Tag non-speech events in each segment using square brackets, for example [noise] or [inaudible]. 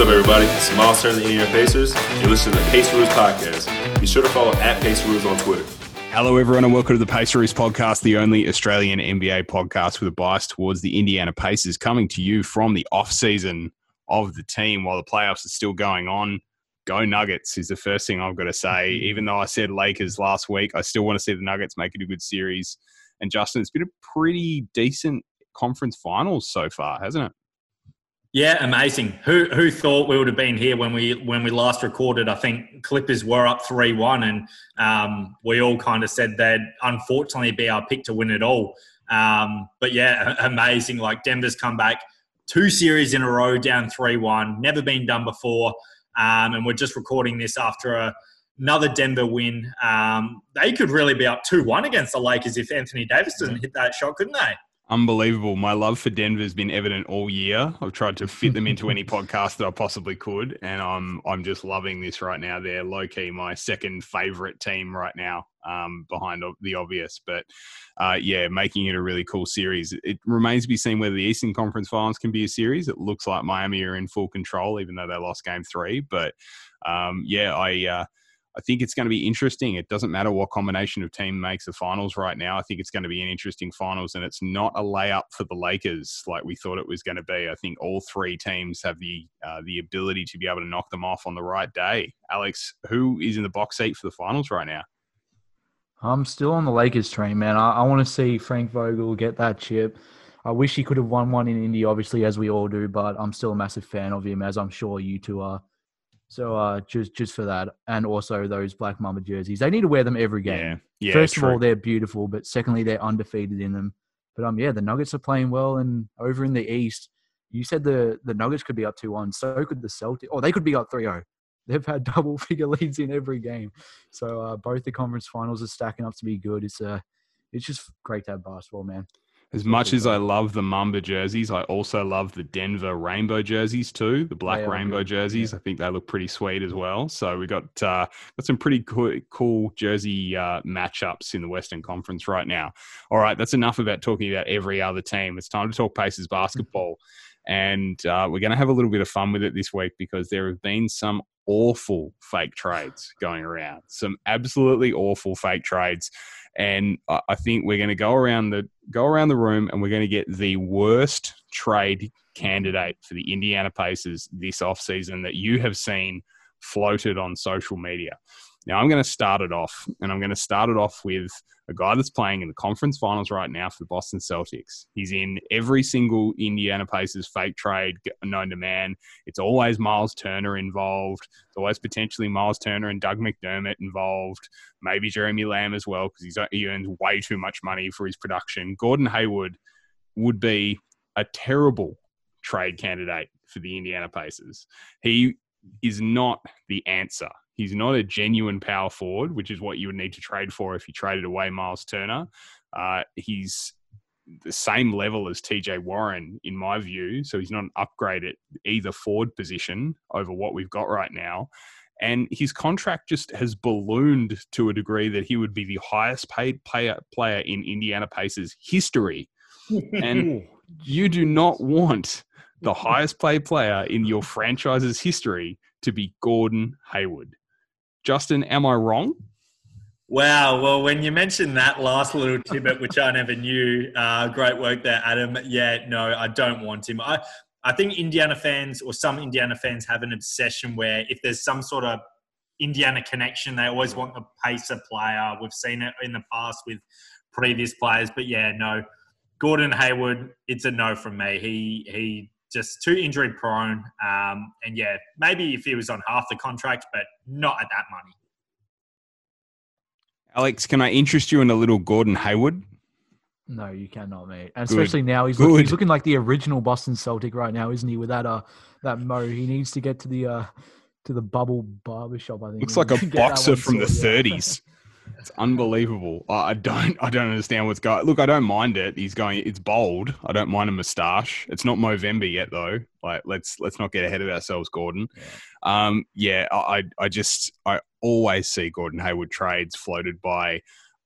What's up, everybody? It's Miles Turner, the Indiana Pacers. You're listening to the Paceroos podcast. Be sure to follow at Paceroos on Twitter. Hello, everyone, and welcome to the Paceroos podcast, the only Australian NBA podcast with a bias towards the Indiana Pacers, coming to you from the off season of the team while the playoffs are still going on. Go Nuggets is the first thing I've got to say. [laughs] Even though I said Lakers last week, I still want to see the Nuggets make it a good series. And Justin, it's been a pretty decent conference finals so far, hasn't it? Yeah, amazing. Who who thought we would have been here when we when we last recorded? I think Clippers were up three one, and um, we all kind of said they'd unfortunately be our pick to win it all. Um, but yeah, [laughs] amazing. Like Denver's come back two series in a row down three one, never been done before, um, and we're just recording this after a, another Denver win. Um, they could really be up two one against the Lakers if Anthony Davis doesn't hit that shot, couldn't they? Unbelievable. My love for Denver has been evident all year. I've tried to fit them into any [laughs] podcast that I possibly could, and I'm I'm just loving this right now. They're low key my second favorite team right now, um, behind the obvious. But uh, yeah, making it a really cool series. It remains to be seen whether the Eastern Conference Finals can be a series. It looks like Miami are in full control, even though they lost Game Three. But um, yeah, I. Uh, I think it's going to be interesting. It doesn't matter what combination of team makes the finals right now. I think it's going to be an interesting finals, and it's not a layup for the Lakers like we thought it was going to be. I think all three teams have the uh, the ability to be able to knock them off on the right day. Alex, who is in the box seat for the finals right now? I'm still on the Lakers train, man. I, I want to see Frank Vogel get that chip. I wish he could have won one in Indy, obviously, as we all do, but I'm still a massive fan of him, as I'm sure you two are. So uh, just just for that, and also those black mamba jerseys, they need to wear them every game. Yeah, yeah First true. of all, they're beautiful, but secondly, they're undefeated in them. But um, yeah, the Nuggets are playing well, and over in the East, you said the the Nuggets could be up two one, so could the Celtics, or they could be up 3-0. They've had [laughs] double figure leads in every game, so uh, both the conference finals are stacking up to be good. It's uh, it's just great to have basketball, man. As much as I love the Mamba jerseys, I also love the Denver rainbow jerseys too. The black rainbow good. jerseys, yeah. I think they look pretty sweet as well. So we got uh, got some pretty cool, cool jersey uh, matchups in the Western Conference right now. All right, that's enough about talking about every other team. It's time to talk Pacers basketball, and uh, we're going to have a little bit of fun with it this week because there have been some awful fake trades going around. Some absolutely awful fake trades and I think we're going to go around the go around the room and we're going to get the worst trade candidate for the Indiana Pacers this offseason that you have seen floated on social media. Now I'm going to start it off, and I'm going to start it off with a guy that's playing in the conference finals right now for the Boston Celtics. He's in every single Indiana Pacers fake trade known to man. It's always Miles Turner involved. It's always potentially Miles Turner and Doug McDermott involved. Maybe Jeremy Lamb as well because uh, he earns way too much money for his production. Gordon Hayward would be a terrible trade candidate for the Indiana Pacers. He is not the answer. He's not a genuine power forward, which is what you would need to trade for if you traded away Miles Turner. Uh, he's the same level as TJ Warren, in my view. So he's not an upgrade at either forward position over what we've got right now. And his contract just has ballooned to a degree that he would be the highest paid player, player in Indiana Pacers history. [laughs] and you do not want the highest paid player in your franchise's history to be Gordon Hayward. Justin, am I wrong? Wow. Well, when you mentioned that last little tidbit, which I never knew, uh, great work there, Adam. Yeah, no, I don't want him. I, I think Indiana fans or some Indiana fans have an obsession where if there's some sort of Indiana connection, they always want the pacer player. We've seen it in the past with previous players, but yeah, no. Gordon Hayward, it's a no from me. He he just too injury prone. Um, and yeah, maybe if he was on half the contract, but not at that money. Alex, can I interest you in a little Gordon Hayward? No, you cannot, mate. And especially now, he's, look, he's looking like the original Boston Celtic right now, isn't he? With that uh that mo, he needs to get to the uh to the bubble barbershop. I think looks like [laughs] a boxer from the 30s. [laughs] It's unbelievable. I don't I don't understand what's going. Look, I don't mind it. He's going. It's bold. I don't mind a moustache. It's not Movember yet though. Like let's let's not get ahead of ourselves, Gordon. Yeah. Um, yeah, I I just I always see Gordon Hayward trades floated by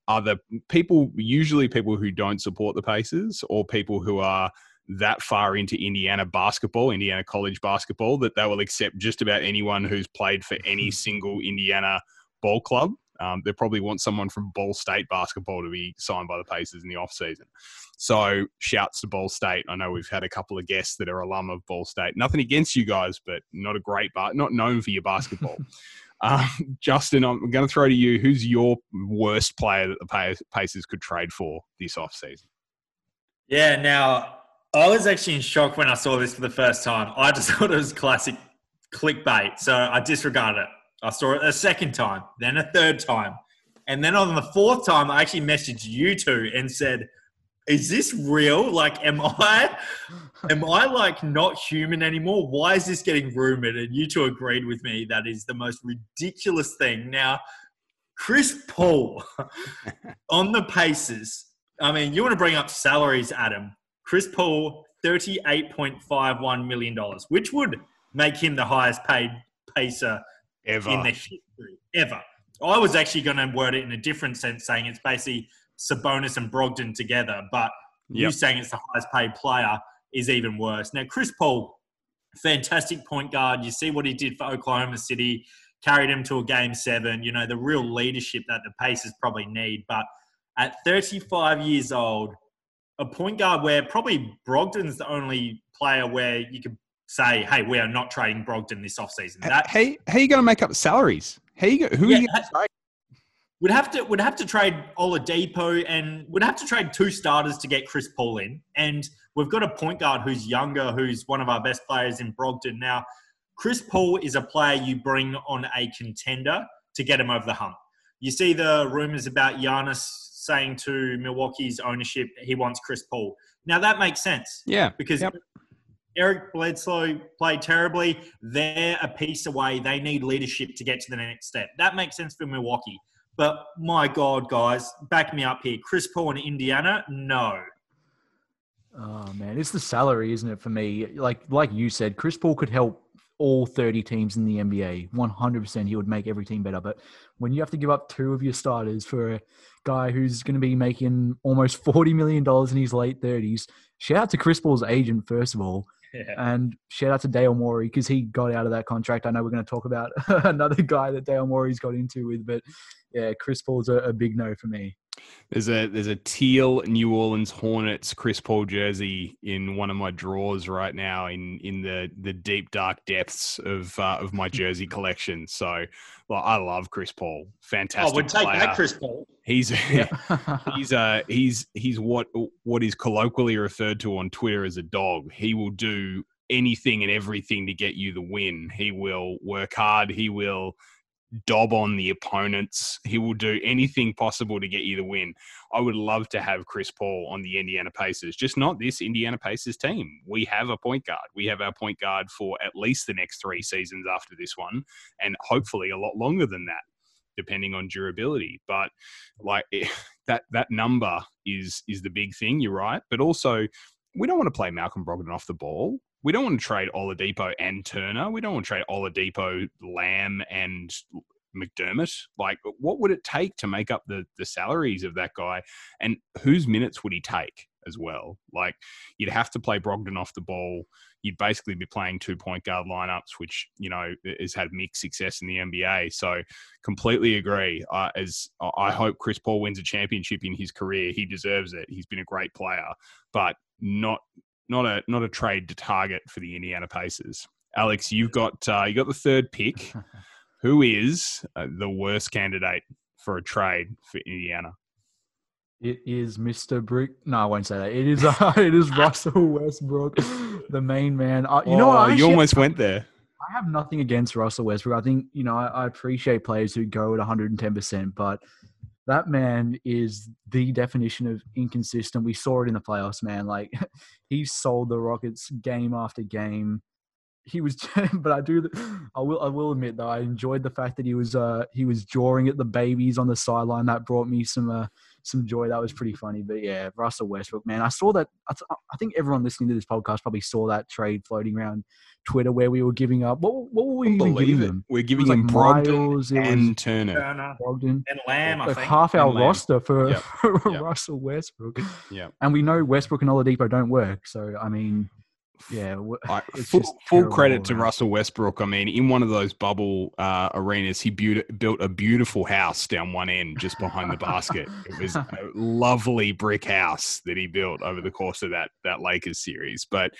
other people, usually people who don't support the Pacers or people who are that far into Indiana basketball, Indiana college basketball, that they will accept just about anyone who's played for any [laughs] single Indiana ball club. Um, they probably want someone from Ball State basketball to be signed by the Pacers in the off season. So shouts to Ball State. I know we've had a couple of guests that are alum of Ball State. Nothing against you guys, but not a great, bar- not known for your basketball. [laughs] um, Justin, I'm going to throw to you. Who's your worst player that the Pacers could trade for this off season? Yeah, now I was actually in shock when I saw this for the first time. I just [laughs] thought it was classic clickbait, so I disregarded it. I saw it a second time, then a third time. And then on the fourth time, I actually messaged you two and said, is this real? Like, am I, am I like not human anymore? Why is this getting rumored? And you two agreed with me that is the most ridiculous thing. Now, Chris Paul [laughs] on the Pacers. I mean, you want to bring up salaries, Adam. Chris Paul, $38.51 million, which would make him the highest paid pacer ever in the history ever. I was actually going to word it in a different sense, saying it's basically Sabonis and Brogdon together, but yep. you saying it's the highest paid player is even worse. Now, Chris Paul, fantastic point guard. You see what he did for Oklahoma City, carried him to a game seven. You know, the real leadership that the Pacers probably need. But at 35 years old, a point guard where probably Brogdon's the only player where you could say, hey, we are not trading Brogdon this offseason. That, hey, how are you going to make up salaries? How you, who yeah, are you going to trade? Would have to would have to trade Oladipo and would have to trade two starters to get Chris Paul in. And we've got a point guard who's younger, who's one of our best players in Brogdon. Now, Chris Paul is a player you bring on a contender to get him over the hump. You see the rumors about Giannis saying to Milwaukee's ownership he wants Chris Paul. Now that makes sense. Yeah. Because yep. Eric Bledsoe played terribly. They're a piece away. They need leadership to get to the next step. That makes sense for Milwaukee. But my God, guys, back me up here. Chris Paul in Indiana, no. Oh man, it's the salary, isn't it? For me, like like you said, Chris Paul could help all 30 teams in the NBA. 100% he would make every team better. But when you have to give up two of your starters for a guy who's going to be making almost $40 million in his late 30s, shout out to Chris Paul's agent, first of all. And shout out to Daryl Morey because he got out of that contract. I know we're going to talk about [laughs] another guy that Daryl Morey's got into with, but yeah, Chris Paul's a, a big no for me. There's a there's a teal New Orleans Hornets Chris Paul jersey in one of my drawers right now in in the the deep dark depths of uh, of my jersey collection. So, well, I love Chris Paul. Fantastic. Oh, we'd take player. that, Chris Paul. He's [laughs] he's uh he's he's what what is colloquially referred to on Twitter as a dog. He will do anything and everything to get you the win. He will work hard. He will dob on the opponents. He will do anything possible to get you the win. I would love to have Chris Paul on the Indiana Pacers, just not this Indiana Pacers team. We have a point guard. We have our point guard for at least the next three seasons after this one, and hopefully a lot longer than that, depending on durability. But like [laughs] that, that number is is the big thing. You're right, but also we don't want to play Malcolm Brogdon off the ball we don't want to trade Oladipo and Turner. We don't want to trade Oladipo, Lamb, and McDermott. Like, what would it take to make up the the salaries of that guy? And whose minutes would he take as well? Like, you'd have to play Brogdon off the ball. You'd basically be playing two point guard lineups, which you know has had mixed success in the NBA. So, completely agree. Uh, as I hope Chris Paul wins a championship in his career, he deserves it. He's been a great player, but not not a not a trade to target for the Indiana Pacers. Alex, you've got uh, you got the third pick. [laughs] Who is uh, the worst candidate for a trade for Indiana? It is Mr. Brick. No, I won't say that. It is uh, [laughs] it is Russell Westbrook, the main man. Uh, you oh, know, what? you almost went there. I have nothing against Russell Westbrook. I think you know I, I appreciate players who go at 110, percent but that man is the definition of inconsistent. We saw it in the playoffs, man. Like [laughs] he sold the Rockets game after game. He was, [laughs] but I do. I will. I will admit though, I enjoyed the fact that he was. Uh, he was jawing at the babies on the sideline. That brought me some. Uh, some joy. That was pretty funny. But yeah, Russell Westbrook, man, I saw that. I, th- I think everyone listening to this podcast probably saw that trade floating around Twitter where we were giving up. What, what were we even giving it. them? We're giving was him like Brogdon Miles, it and was Turner. Turner Brogdon. and Lamb, I Like think. half our roster for, Yep. [laughs] for Yep. Russell Westbrook. Yeah, And we know Westbrook and Oladipo don't work. So, I mean, yeah. [laughs] full, full credit to. Russell Westbrook. I mean, in one of those bubble uh, arenas, he built, built a beautiful house down one end just behind the basket. It was [laughs] a lovely brick house that he built over the course of that that Lakers series. But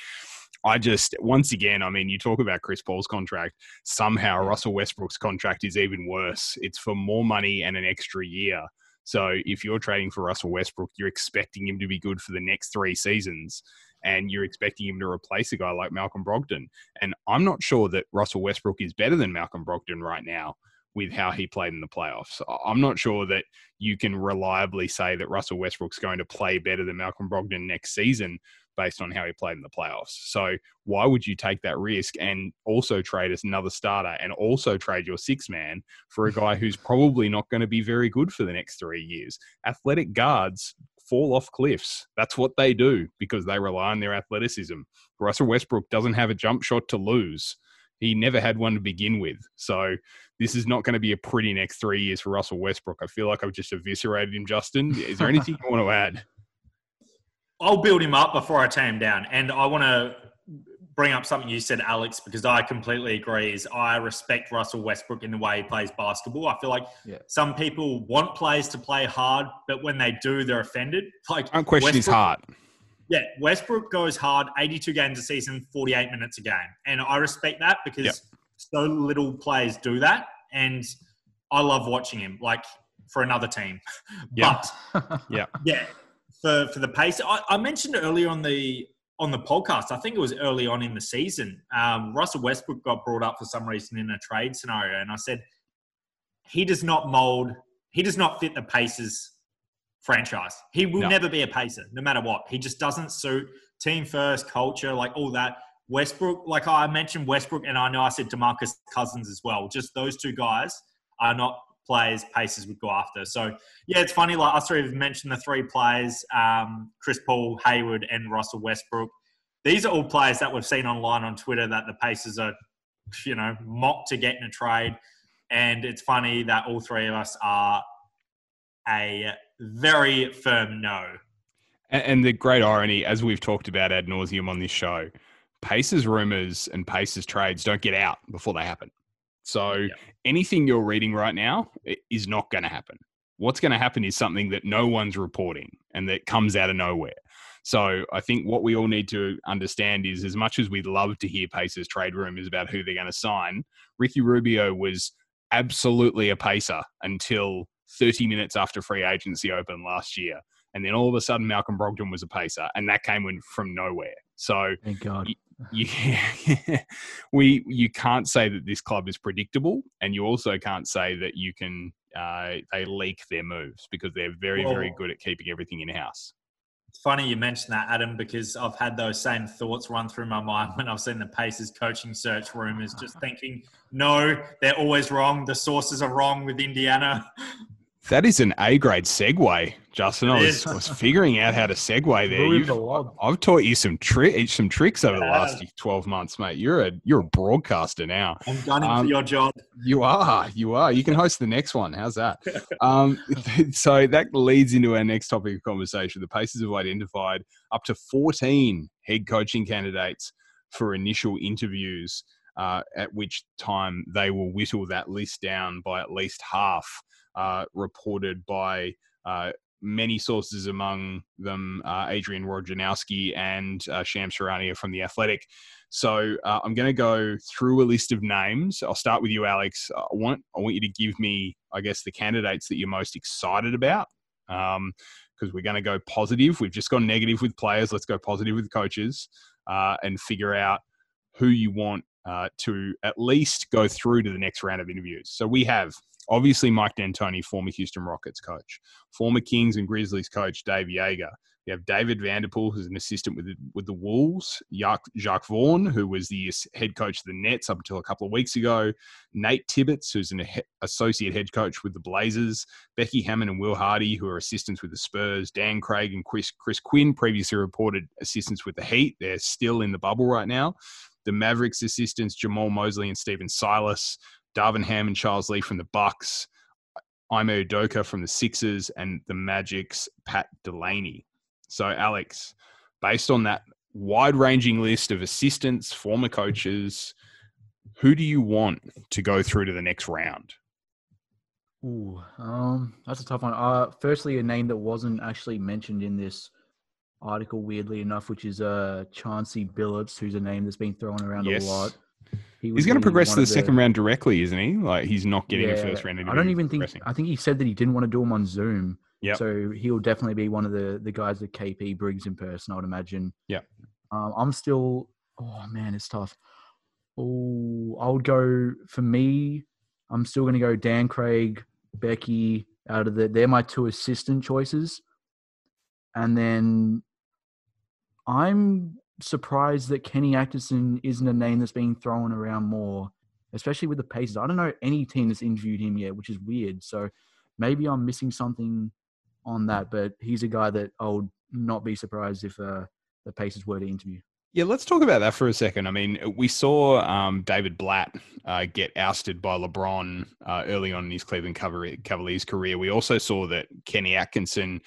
I just, once again, I mean, you talk about Chris Paul's contract. Somehow, Russell Westbrook's contract is even worse. It's for more money and an extra year. So if you're trading for Russell Westbrook, you're expecting him to be good for the next three seasons and you're expecting him to replace a guy like Malcolm Brogdon. And I'm not sure that Russell Westbrook is better than Malcolm Brogdon right now with how he played in the playoffs. I'm not sure that you can reliably say that Russell Westbrook's going to play better than Malcolm Brogdon next season based on how he played in the playoffs. So why would you take that risk and also trade as another starter and also trade your six man for a guy who's probably not going to be very good for the next three years? Athletic guards fall off cliffs. That's what they do because they rely on their athleticism. Russell Westbrook doesn't have a jump shot to lose. He never had one to begin with. So this is not going to be a pretty next three years for Russell Westbrook. I feel like I've just eviscerated him, Justin. Is there anything you want to add? [laughs] I'll build him up before I tear him down. And I want to bring up something you said, Alex, because I completely agree. Is I respect Russell Westbrook in the way he plays basketball. I feel like Yeah. some people want players to play hard, but when they do, they're offended. Like Don't question his heart. Yeah, Westbrook goes hard, 82 games a season, 48 minutes a game. And I respect that because Yep. so little players do that. And I love watching him, like for another team. [laughs] Yeah. But [laughs] Yeah. yeah, for for the pace. I, I mentioned earlier on the on the podcast. I think it was early on in the season. Um, Russell Westbrook got brought up for some reason in a trade scenario, and I said he does not mold. He does not fit the Pacers franchise. He will No. never be a Pacer, no matter what. He just doesn't suit team first culture, like all that. Westbrook, like I mentioned Westbrook, and I know I said Demarcus Cousins as well. Just those two guys are not players Pacers would go after. So yeah, it's funny. Like us three have mentioned the three players: um, Chris Paul, Hayward, and Russell Westbrook. These are all players that we've seen online on Twitter that the Pacers are, you know, mocked to get in a trade. And it's funny that all three of us are a very firm no. And, and the great irony, as we've talked about ad nauseum on this show, Pacers rumors and Pacers trades don't get out before they happen. So Yeah. anything you're reading right now is not going to happen. What's going to happen is something that no one's reporting and that comes out of nowhere. So I think what we all need to understand is as much as we'd love to hear Pacers trade rumors about who they're going to sign, Ricky Rubio was absolutely a pacer until 30 minutes after free agency opened last year. And then all of a sudden, Malcolm Brogdon was a pacer, and that came in from nowhere. So Thank God. You, [laughs] we you can't say that this club is predictable, and you also can't say that you can uh, they leak their moves because they're very very good at keeping everything in house. It's funny you mentioned that, Adam, because I've had those same thoughts run through my mind when I've seen the Pacers coaching search rumors, just thinking, no, they're always wrong. The sources are wrong with Indiana. [laughs] That is an A grade segue, Justin. I was. Was figuring out how to segue there. You've- I've taught you some tri- some tricks over the last twelve months, mate. You're a you're a broadcaster now. I'm gunning Um, for your job. You are, you are. You can host the next one. How's that? [laughs] um, [laughs] so that leads into our next topic of conversation. The Pacers have identified up to 14 head coaching candidates for initial interviews, uh, at which time they will whittle that list down by at least half, uh, reported by uh, many sources, among them uh, Adrian Wojnarowski and Shams Charania from The Athletic. So I'm going to go through a list of names. I'll start with you, Alex. I want I want you to give me, I guess, the candidates that you're most excited about, because we're going to go positive. We've just gone negative with players. Let's go positive with coaches, uh, and figure out who you want uh, to at least go through to the next round of interviews. So we have obviously Mike D'Antoni, former Houston Rockets coach, former Kings and Grizzlies coach Dave Joerger, We have David Vanterpool, who's an assistant with the, with the Wolves. Jacque, Vaughn, who was the head coach of the Nets up until a couple of weeks ago. Nate Tibbetts, who's an associate head coach with the Blazers. Becky Hammon and Will Hardy, who are assistants with the Spurs. Dan Craig and Chris, Chris Quinn, previously reported assistants with the Heat. They're still in the bubble right now. The Mavericks assistants, Jamahl Mosley and Stephen Silas. Darvin Ham and Charles Lee from the Bucks. Ime Udoka from the Sixers and the Magic's Pat Delany. So, Alex, based on that wide ranging list of assistants, former coaches, who do you want to go through to the next round? Ooh, um, that's a tough one. Uh, firstly, a name that wasn't actually mentioned in this article, weirdly enough, which is uh, Chauncey Billups, who's a name that's been thrown around yes. a lot. He he's going to progress to the, the, second round directly, isn't he? Like he's not getting yeah, a first round. I don't even think. I think he said that he didn't want to do them on Zoom. Yeah. So he'll definitely be one of the the guys that KP brings in person. I would imagine. Yeah. Um, I'm still. Oh man, it's tough. Oh, I would go for me. I'm still going to go Dan Craig, Becky. Out of the, they're my two assistant choices, and then I'm surprised that Kenny Atkinson isn't a name that's being thrown around more, especially with the Pacers. I don't know any team that's interviewed him yet, which is weird. So maybe I'm missing something on that, but he's a guy that I would not be surprised if uh, the Pacers were to interview. Yeah, let's talk about that for a second. I mean, we saw um, David Blatt uh, get ousted by LeBron uh, early on in his Cleveland Cavaliers career. We also saw that Kenny Atkinson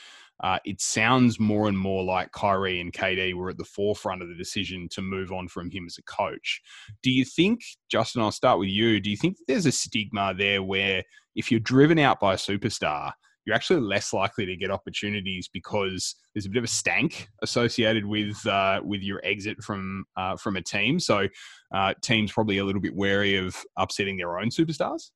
uh, it sounds more and more like Kyrie and KD were at the forefront of the decision to move on from him as a coach. Do you think, Justin, I'll start with you, do you think there's a stigma there where if you're driven out by a superstar, you're actually less likely to get opportunities because there's a bit of a stank associated with uh, with your exit from uh, from a team. So uh, teams probably a little bit wary of upsetting their own superstars.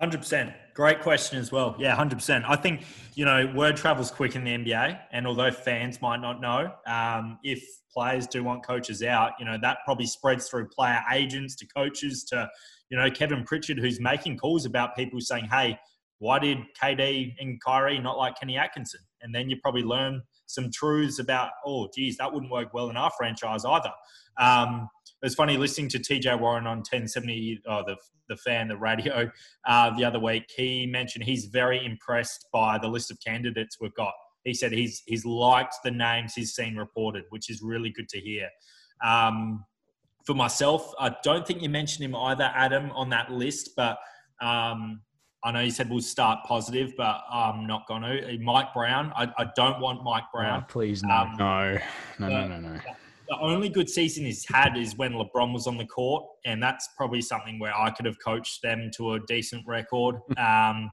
Hundred percent. Great question as well. Yeah, hundred percent. I think you know word travels quick in the NBA, and although fans might not know, um, if players do want coaches out, you know that probably spreads through player agents to coaches to you know Kevin Pritchard, who's making calls about people saying, "Hey, why did KD and Kyrie not like Kenny Atkinson?" And then you probably learn some truths about, "Oh, geez, that wouldn't work well in our franchise either." Um, it was funny listening to TJ Warren on 1070, oh, the, the fan, the radio, uh, the other week. He mentioned he's very impressed by the list of candidates we've got. He said he's, he's liked the names he's seen reported, which is really good to hear. Um, for myself, I don't think you mentioned him either, Adam, on that list, but um, I know you said we'll start positive, but I'm not going to. Mike Brown, I, I don't want Mike Brown. Oh, please, no. Um, no, no, no, no, no the only good season he's had is when LeBron was on the court, and that's probably something where I could have coached them to a decent record. [laughs] Um,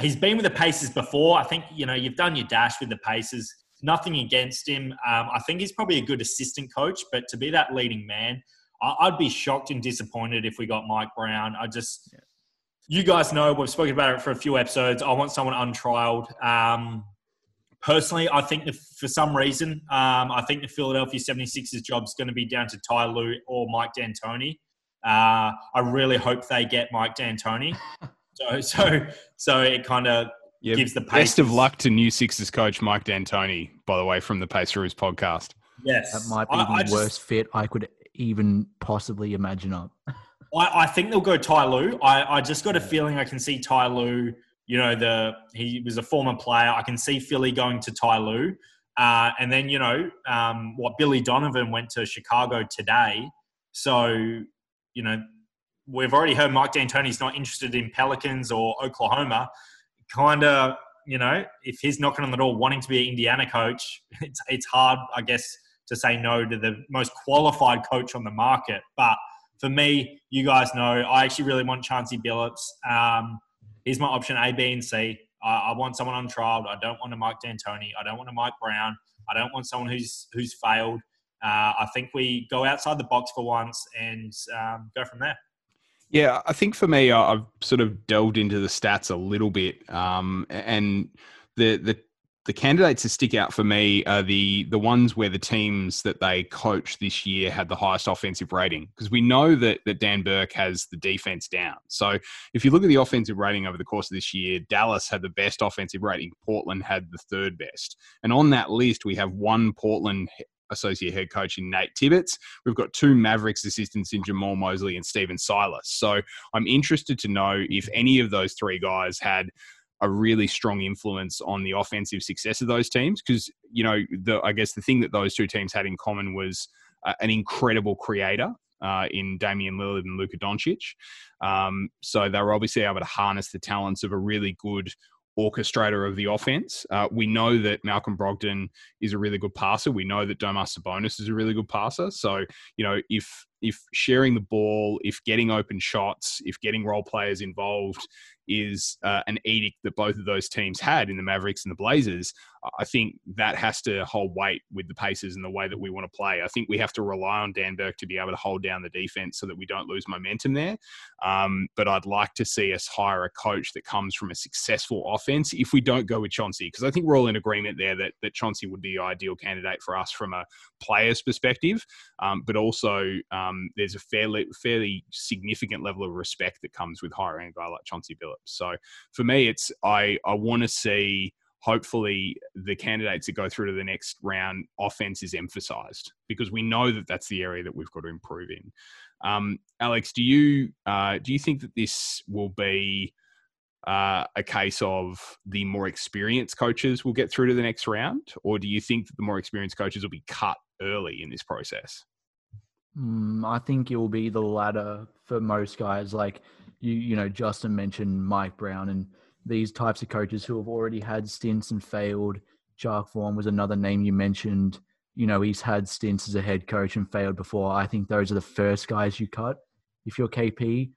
he's been with the Pacers before. I think you know you've done your dash with the Pacers. Nothing against him. Um, I think he's probably a good assistant coach, but to be that leading man, I, would be shocked and disappointed if we got Mike Brown. I just, you guys know we've spoken about it for a few episodes. I want someone untrialed. Um, personally, I think that for some reason, um, I think the Philadelphia 76ers job is going to be down to Ty Lue or Mike D'Antoni. Uh, I really hope they get Mike D'Antoni. [laughs] so, so, so it kind of yeah, gives the best of luck to new Sixers coach Mike D'Antoni. By the way, from the Pacers podcast. Yes, that might be I, the I worst just, fit I could even possibly imagine up. I, I think they'll go Ty Lue. I, I just got a feeling I can see Ty Lue you know, the he was a former player. I can see Philly going to Ty Lue. Uh, and then, you know, um, what Billy Donovan went to Chicago today. So, you know, we've already heard Mike D'Antoni's not interested in Pelicans or Oklahoma. Kind of, you know, if he's knocking on the door wanting to be an Indiana coach, [laughs] it's, it's hard, I guess, to say no to the most qualified coach on the market. But for me, you guys know, I actually really want Chauncey Billups. Um, here's my option A, B, and C. I, I want someone on trial. I don't want a Mike D'Antoni. I don't want a Mike Brown. I don't want someone who's who's failed. Uh, I think we go outside the box for once and um, go from there. Yeah, I think for me, I've sort of delved into the stats a little bit, um, and the the the candidates that stick out for me are the the ones where the teams that they coached this year had the highest offensive rating because we know that that Dan Burke has the defense down. So if you look at the offensive rating over the course of this year, Dallas had the best offensive rating, Portland had the third best, and on that list we have one Portland associate head coach in Nate Tibbetts. We've got two Mavericks assistants in Jamahl Mosley and Stephen Silas. So I'm interested to know if any of those three guys had a really strong influence on the offensive success of those teams because you know the I guess the thing that those two teams had in common was uh, an incredible creator uh, in Damian Lillard and Luka Doncic. Um, so they were obviously able to harness the talents of a really good orchestrator of the offense. Uh, we know that Malcolm Brogdon is a really good passer. We know that Domas Sabonis is a really good passer. So, you know, if if sharing the ball, if getting open shots, if getting role players involved is uh, an edict that both of those teams had in the Mavericks and the Blazers, I think that has to hold weight with the paces and the way that we want to play. I think we have to rely on Dan Burke to be able to hold down the defense so that we don't lose momentum there. Um, but I'd like to see us hire a coach that comes from a successful offense if we don't go with Chauncey, because I think we're all in agreement there that, that Chauncey would be the ideal candidate for us from a player's perspective. Um, but also, um, there's a fairly, fairly significant level of respect that comes with hiring a guy like Chauncey Billups. So for me, it's I, I want to see hopefully the candidates that go through to the next round offense is emphasized because we know that that's the area that we've got to improve in. Um, alex do you uh, do you think that this will be uh, a case of the more experienced coaches will get through to the next round? Or do you think that the more experienced coaches will be cut early in this process? Mm, i think it will be the latter for most guys. Like you you know justin mentioned mike brown and these types of coaches who have already had stints and failed. Jacque Vaughn was another name you mentioned. You know, he's had stints as a head coach and failed before. I think those are the first guys you cut if you're KP.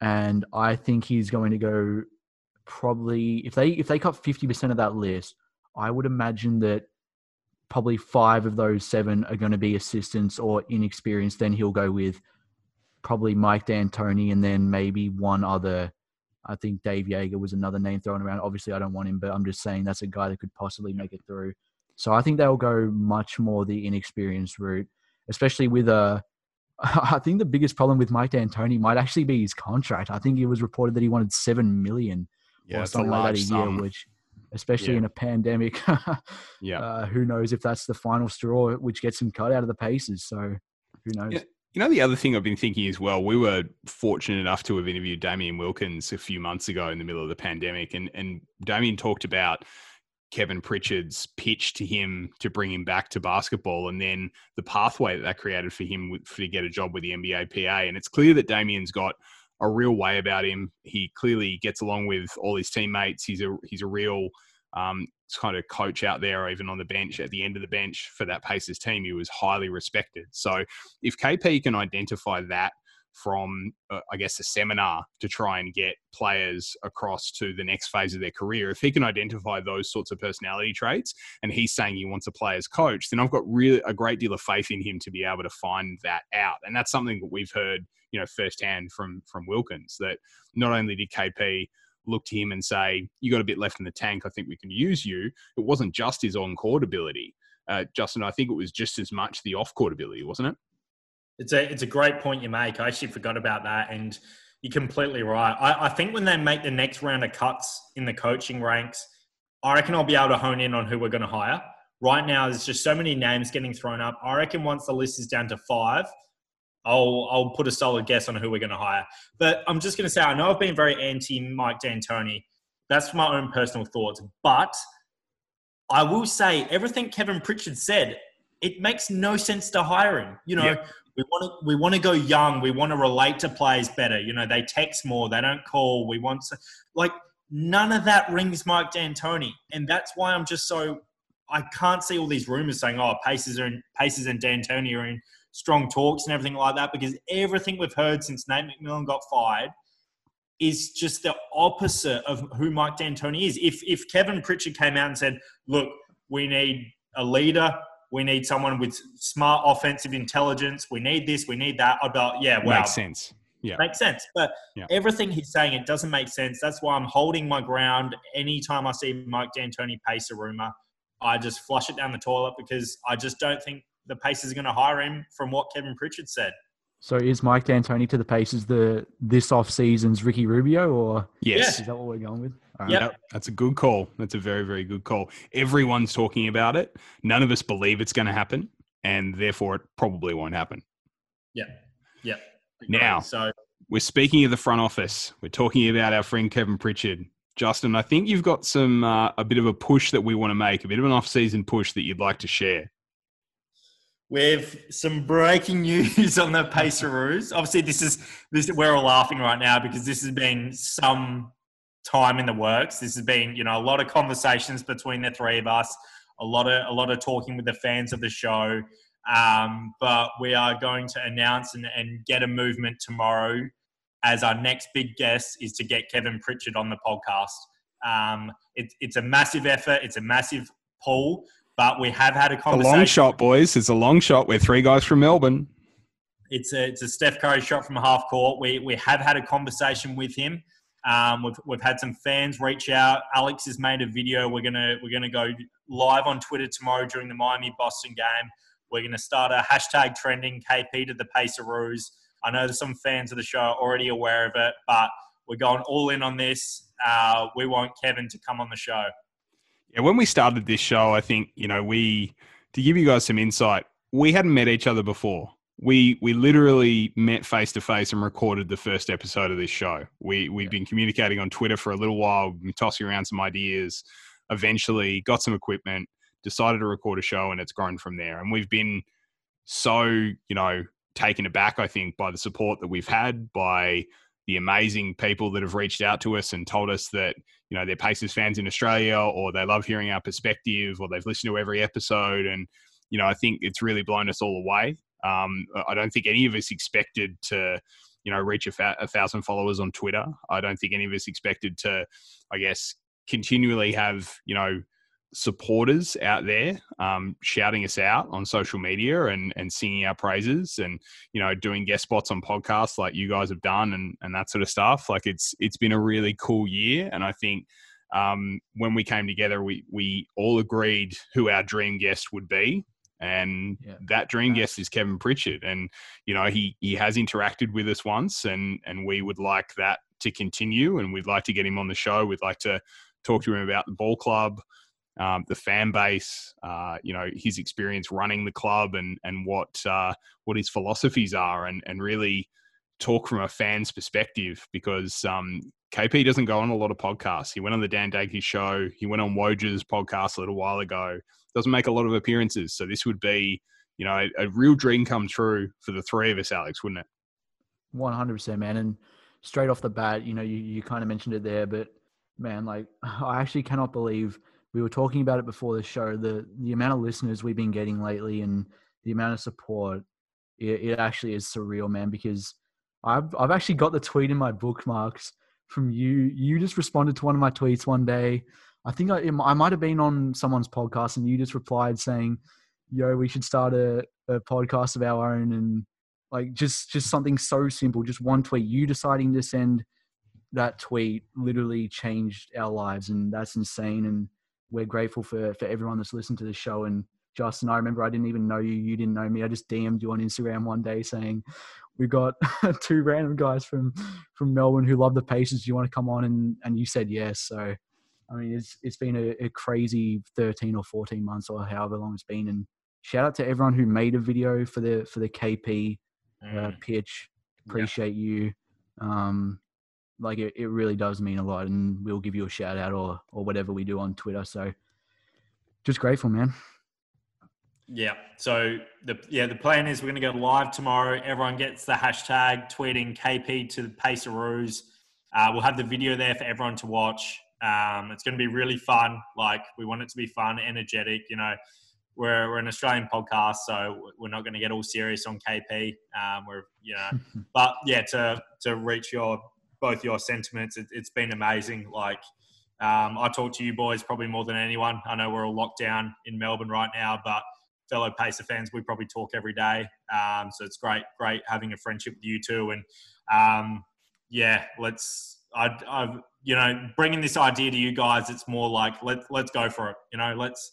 And I think he's going to go probably if they if they cut 50% of that list, I would imagine that probably five of those seven are going to be assistants or inexperienced. Then he'll go with probably Mike D'Antoni and then maybe one other I think Dave Joerger was another name thrown around. Obviously, I don't want him, but I'm just saying that's a guy that could possibly make it through. So I think they'll go much more the inexperienced route, especially with a. [laughs] I think the biggest problem with Mike D'Antoni might actually be his contract. I think it was reported that he wanted seven million yeah, or something like that a year, which, especially yeah. in a pandemic, [laughs] yeah, uh, who knows if that's the final straw which gets him cut out of the Pacers. So who knows? Yeah. You know, the other thing I've been thinking as well, we were fortunate enough to have interviewed Damien Wilkins a few months ago in the middle of the pandemic. And, and Damien talked about Kevin Pritchard's pitch to him to bring him back to basketball and then the pathway that that created for him to get a job with the NBA PA. And it's clear that Damien's got a real way about him. He clearly gets along with all his teammates. He's a, he's a real um, kind of coach out there, or even on the bench at the end of the bench for that Pacers team, he was highly respected. So if KP can identify that from, uh, I guess, a seminar to try and get players across to the next phase of their career, if he can identify those sorts of personality traits and he's saying he wants a player's coach, then I've got really a great deal of faith in him to be able to find that out. And that's something that we've heard, you know, firsthand from from Wilkins that not only did KP look to him and say, "You got a bit left in the tank. I think we can use you." It wasn't just his on-court ability, uh, Justin. I think it was just as much the off-court ability, wasn't it? It's a it's a great point you make. I actually forgot about that, and you're completely right. I, I think when they make the next round of cuts in the coaching ranks, I reckon I'll be able to hone in on who we're going to hire. Right now, there's just so many names getting thrown up. I reckon once the list is down to five, I'll I'll put a solid guess on who we're going to hire. But I'm just going to say I know I've been very anti Mike D'Antoni. That's my own personal thoughts, but I will say everything Kevin Pritchard said. It makes no sense to hire him. You know, we want to we want to go young. We want to relate to players better. You know, they text more. They don't call. We want to like none of that rings Mike D'Antoni, and that's why I'm just so I can't see all these rumors saying, "Oh, Pacers are in, Pacers and D'Antoni are in strong talks and everything like that because everything we've heard since Nate McMillan got fired is just the opposite of who Mike D'Antoni is. If if Kevin Pritchard came out and said, "Look, we need a leader, we need someone with smart offensive intelligence, we need this, we need that," I'd be like, "Yeah, wow, makes sense." Yeah. Makes sense. But Yeah. everything he's saying, it doesn't make sense. That's why I'm holding my ground. Anytime I see Mike D'Antoni pace a rumor, I just flush it down the toilet because I just don't think the Pacers are going to hire him from what Kevin Pritchard said. So is Mike D'Antoni to the Pacers the this off season's Ricky Rubio, or Yes. is that what we're going with? All right. Yep. Yep, that's a good call. That's a very, very good call. Everyone's talking about it. None of us believe it's going to happen, and therefore it probably won't happen. Yeah. Yeah. Now- so We're speaking of the front office. We're talking about our friend Kevin Pritchard. Justin, I think you've got some uh, a bit of a push that we want to make, a bit of an off-season push that you'd like to share. With some breaking news [laughs] on the Paceroos. Obviously, this is this. We're all laughing right now because this has been some time in the works. This has been, you know, a lot of conversations between the three of us. A lot of a lot of talking with the fans of the show. Um, but we are going to announce and, and get a movement tomorrow. As our next big guest is to get Kevin Pritchard on the podcast. Um, it, it's a massive effort. It's a massive pull. But we have had a conversation. A long shot, boys. It's a long shot. We're three guys from Melbourne. It's a it's a Steph Curry shot from half court. We we have had a conversation with him. Um, we've we've had some fans reach out. Alex has made a video. We're gonna we're gonna go live on Twitter tomorrow during the Miami Boston game. We're gonna start a hashtag trending KP to the Paceroos. I know there's some fans of the show are already aware of it, but we're going all in on this. Uh, we want Kevin to come on the show. Yeah, when we started this show, I think you know we to give you guys some insight. We hadn't met each other before. We we literally met face to face and recorded the first episode of this show. We we've been communicating on Twitter for a little while, been tossing around some ideas. Eventually, got some equipment, decided to record a show, and it's grown from there. And we've been so you know taken aback, I think, by the support that we've had, by the amazing people that have reached out to us and told us that you know they're Pacers fans in Australia or they love hearing our perspective or they've listened to every episode and you know I think it's really blown us all away. Um, I don't think any of us expected to you know reach a, fa- a thousand followers on Twitter. I don't think any of us expected to, I guess, continually have you know supporters out there um, shouting us out on social media and and singing our praises and you know doing guest spots on podcasts like you guys have done and and that sort of stuff. Like it's it's been a really cool year. And i think um, when we came together we we all agreed who our dream guest would be. And Yeah. that dream guest is Kevin Pritchard. And you know he he has interacted with us once and and we would like that to continue. And we'd like to get him on the show. We'd like to talk to him about the ball club um, the fan base, uh, you know, his experience running the club and and what uh, what his philosophies are, and and really talk from a fan's perspective because um, KP doesn't go on a lot of podcasts. He went on the Dan Dakich show. He went on Woj's podcast a little while ago. Doesn't make a lot of appearances, so this would be you know a, a real dream come true for the three of us, Alex, wouldn't it? One hundred percent, man. And straight off the bat, you know, you, you kind of mentioned it there, but man, like [laughs] I actually cannot believe we were talking about it before the show. The the amount of listeners we've been getting lately and the amount of support, it, it actually is surreal, man. Because I've I've actually got the tweet in my bookmarks from you. You just responded to one of my tweets one day. I think I, I might have been on someone's podcast, and you just replied saying, "Yo, we should start a, a podcast of our own." And like just just something so simple, just one tweet. You deciding to send that tweet literally changed our lives, and that's insane. And we're grateful for for everyone that's listened to the show. And Justin, I remember I didn't even know you. You didn't know me. I just DM'd you on Instagram one day saying, "We got [laughs] two random guys from from Melbourne who love the Pacers. Do you want to come on?" And and you said yes. So, I mean, it's it's been a, a crazy thirteen or fourteen months or however long it's been. And shout out to everyone who made a video for the for the KP uh, pitch. Appreciate you. Um, like it, it really does mean a lot, and we'll give you a shout out or or whatever we do on Twitter. So, just grateful, man. Yeah. So the yeah the plan is we're going to go live tomorrow. Everyone gets the hashtag tweeting KP to the Paceroos. Uh, we'll have the video there for everyone to watch. Um, it's going to be really fun. Like we want it to be fun, energetic. You know, we're we're an Australian podcast, so we're not going to get all serious on KP. Um, we're you know, [laughs] but yeah, to to reach your both your sentiments, it, it's been amazing. Like um, I talk to you boys probably more than anyone. I know we're all locked down in Melbourne right now, but fellow Pacer fans. We probably talk every day, um, so it's great, great having a friendship with you two. And um, yeah, let's. I, I, you know, bringing this idea to you guys, it's more like let let's go for it. You know, let's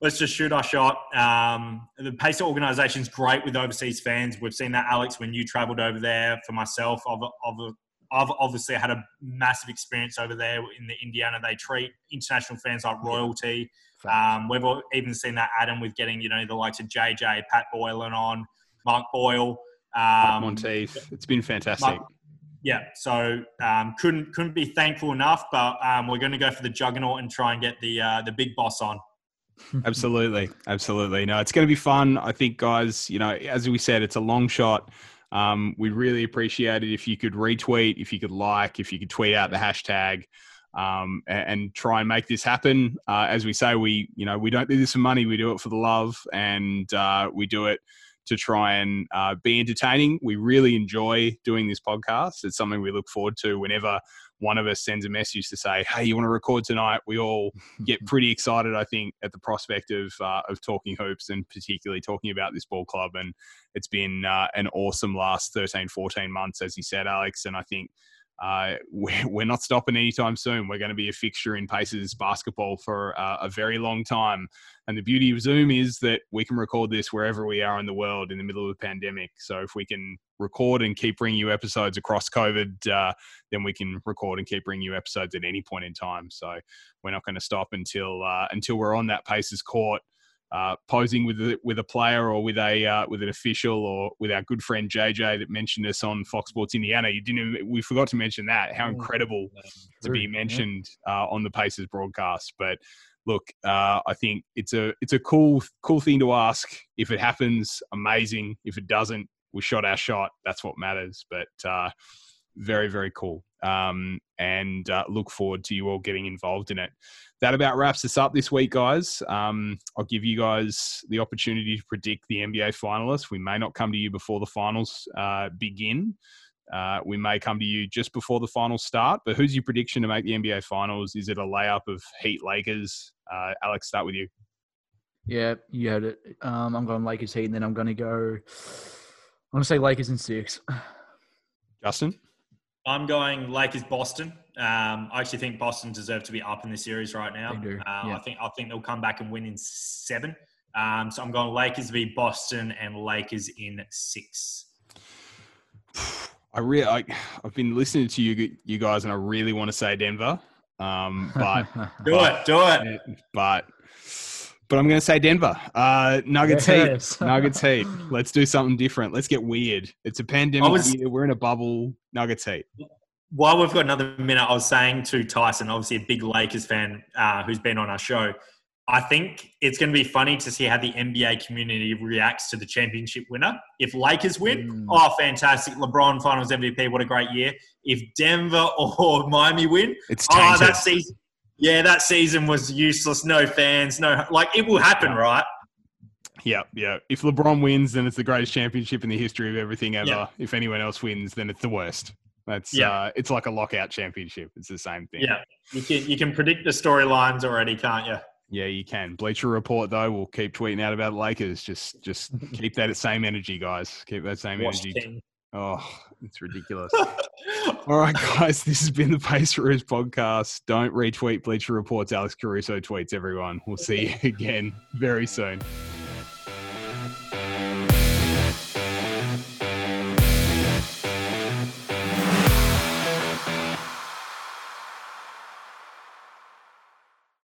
let's just shoot our shot. Um, the Pacer organisation's great with overseas fans. We've seen that, Alex, when you travelled over there. For myself, I've, I've, I've obviously had a massive experience over there in the Indiana. They treat international fans like royalty. Um, we've even seen that Adam with getting you know the likes of JJ, Pat Boylan on, Mark Boyle, um, Monteith. It's been fantastic. Mark, yeah, so um, couldn't couldn't be thankful enough. But um, we're going to go for the juggernaut and try and get the uh, the big boss on. [laughs] [laughs] absolutely, absolutely. No, it's going to be fun. I think, guys. You know, as we said, it's a long shot. Um, we'd really appreciate it if you could retweet, if you could like, if you could tweet out the hashtag um, and, and, try and make this happen. Uh, as we say, we you know we don't do this for money. We do it for the love, and uh, we do it to try and uh, be entertaining. We really enjoy doing this podcast. It's something we look forward to whenever one of us sends a message to say, "Hey, you want to record tonight?" We all [laughs] get pretty excited. I think at the prospect of uh, of talking hoops and particularly talking about this ball club. And it's been uh, an awesome last 13, 14 months, as you said, Alex. And I think uh, [laughs] we're not stopping anytime soon. We're going to be a fixture in Pacers basketball for uh, a very long time. And the beauty of Zoom is that we can record this wherever we are in the world in the middle of the pandemic. So if we can record and keep bringing you episodes across COVID, uh, then we can record and keep bringing you episodes at any point in time. So we're not going to stop until uh, until we're on that Pacers court uh, posing with a, with a player or with a uh, with an official or with our good friend JJ that mentioned us on Fox Sports Indiana. You didn't. We forgot to mention that. How incredible to be mentioned uh, on the Pacers broadcast. But look, uh, I think it's a it's a cool cool thing to ask. If it happens, amazing. If it doesn't, we shot our shot. That's what matters. But uh, very very cool. Um, and uh, look forward to you all getting involved in it that about wraps us up this week, guys. Um, I'll give you guys the opportunity to predict the NBA finalists. We may not come to you before the finals uh, begin. Uh, we may come to you just before the finals start. But who's your prediction to make the NBA finals? Is it a layup of Heat Lakers? Uh, Alex, start with you. Yeah, you had it. Um, I'm going Lakers Heat, and then I'm going to go. I'm going to say Lakers in six. [sighs] Justin. I'm going Lakers Boston. Um, I actually think Boston deserve to be up in the series right now. Uh, yeah. I think I think they'll come back and win in seven. Um, so I'm going Lakers v Boston and Lakers in six. I really, I, have been listening to you, you guys, and I really want to say Denver, um, but [laughs] do but, it, do it. But but I'm going to say Denver. Uh, Nuggets yes. Heat. [laughs] Nuggets Heat. Let's do something different. Let's get weird. It's a pandemic was, year. We're in a bubble. Nuggets Heat while we've got another minute, I was saying to Tyson, obviously a big Lakers fan uh, who's been on our show, I think it's going to be funny to see how the NBA community reacts to the championship winner. If Lakers win, mm. oh, fantastic. LeBron finals MVP, what a great year. If Denver [laughs] or Miami win, it's tainted. oh, that season, yeah, that season was useless. No fans, no, like it will happen, right? Yeah, yeah. If LeBron wins, then it's the greatest championship in the history of everything ever. Yeah. If anyone else wins, then it's the worst. That's yeah. Uh, it's like a lockout championship. It's the same thing. Yeah, you can you can predict the storylines already, can't you? Yeah, you can. Bleacher Report though will keep tweeting out about Lakers. Just just [laughs] keep that same energy, guys. Keep that same Watch energy. Team. Oh, it's ridiculous. [laughs] All right, guys, this has been the Pace Pacers podcast. Don't retweet Bleacher Report's Alex Caruso tweets, everyone. We'll see you [laughs] again very soon.